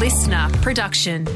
listener production.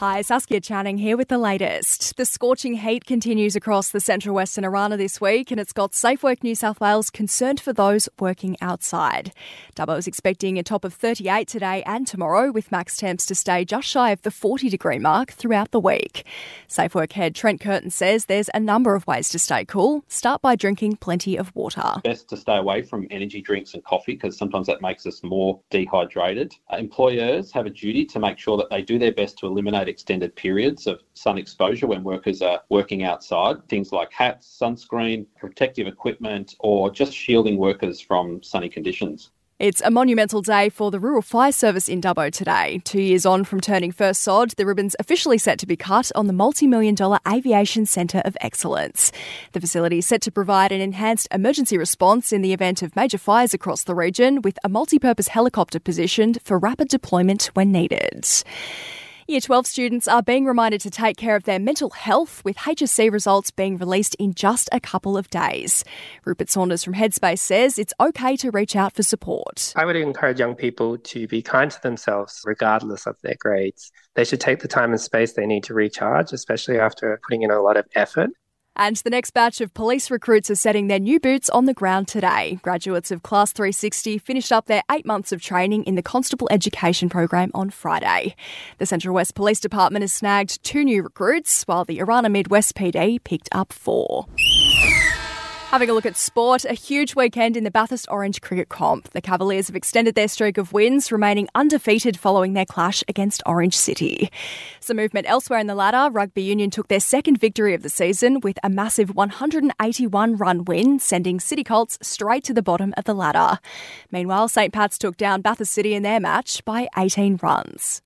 Hi, Saskia Channing here with the latest. The scorching heat continues across the central western Orana this week, and it's got SafeWork New South Wales concerned for those working outside. Dubbo is expecting a top of 38 today and tomorrow, with max temps to stay just shy of the 40 degree mark throughout the week. SafeWork head Trent Curtin says there's a number of ways to stay cool. Start by drinking plenty of water. Best to stay away from energy drinks and coffee because sometimes that makes us more dehydrated. Employers have a duty to make sure that they do their best to eliminate extended periods of sun exposure when workers are working outside. Things like hats, sunscreen, protective equipment, or just shielding workers from sunny conditions. It's a monumental day for the Rural Fire Service in Dubbo today. Two years on from turning first sod, the ribbon's officially set to be cut on the multi million dollar Aviation Centre of Excellence. The facility is set to provide an enhanced emergency response in the event of major fires across the region, with a multi purpose helicopter positioned for rapid deployment when needed. Year 12 students are being reminded to take care of their mental health, with HSC results being released in just a couple of days. Rupert Saunders from Headspace says it's okay to reach out for support. I would encourage young people to be kind to themselves regardless of their grades. They should take the time and space they need to recharge, especially after putting in a lot of effort. And the next batch of police recruits are setting their new boots on the ground today. Graduates of Class 360 finished up their eight months of training in the Constable Education Program on Friday. The Central West Police Department has snagged two new recruits, while the Orana Midwest PD picked up four. Having a look at sport, a huge weekend in the Bathurst Orange Cricket Comp. The Cavaliers have extended their streak of wins, remaining undefeated following their clash against Orange City. Some movement elsewhere in the ladder, Rugby Union took their second victory of the season with a massive 181 run win, sending City Colts straight to the bottom of the ladder. Meanwhile, St Pat's took down Bathurst City in their match by 18 runs.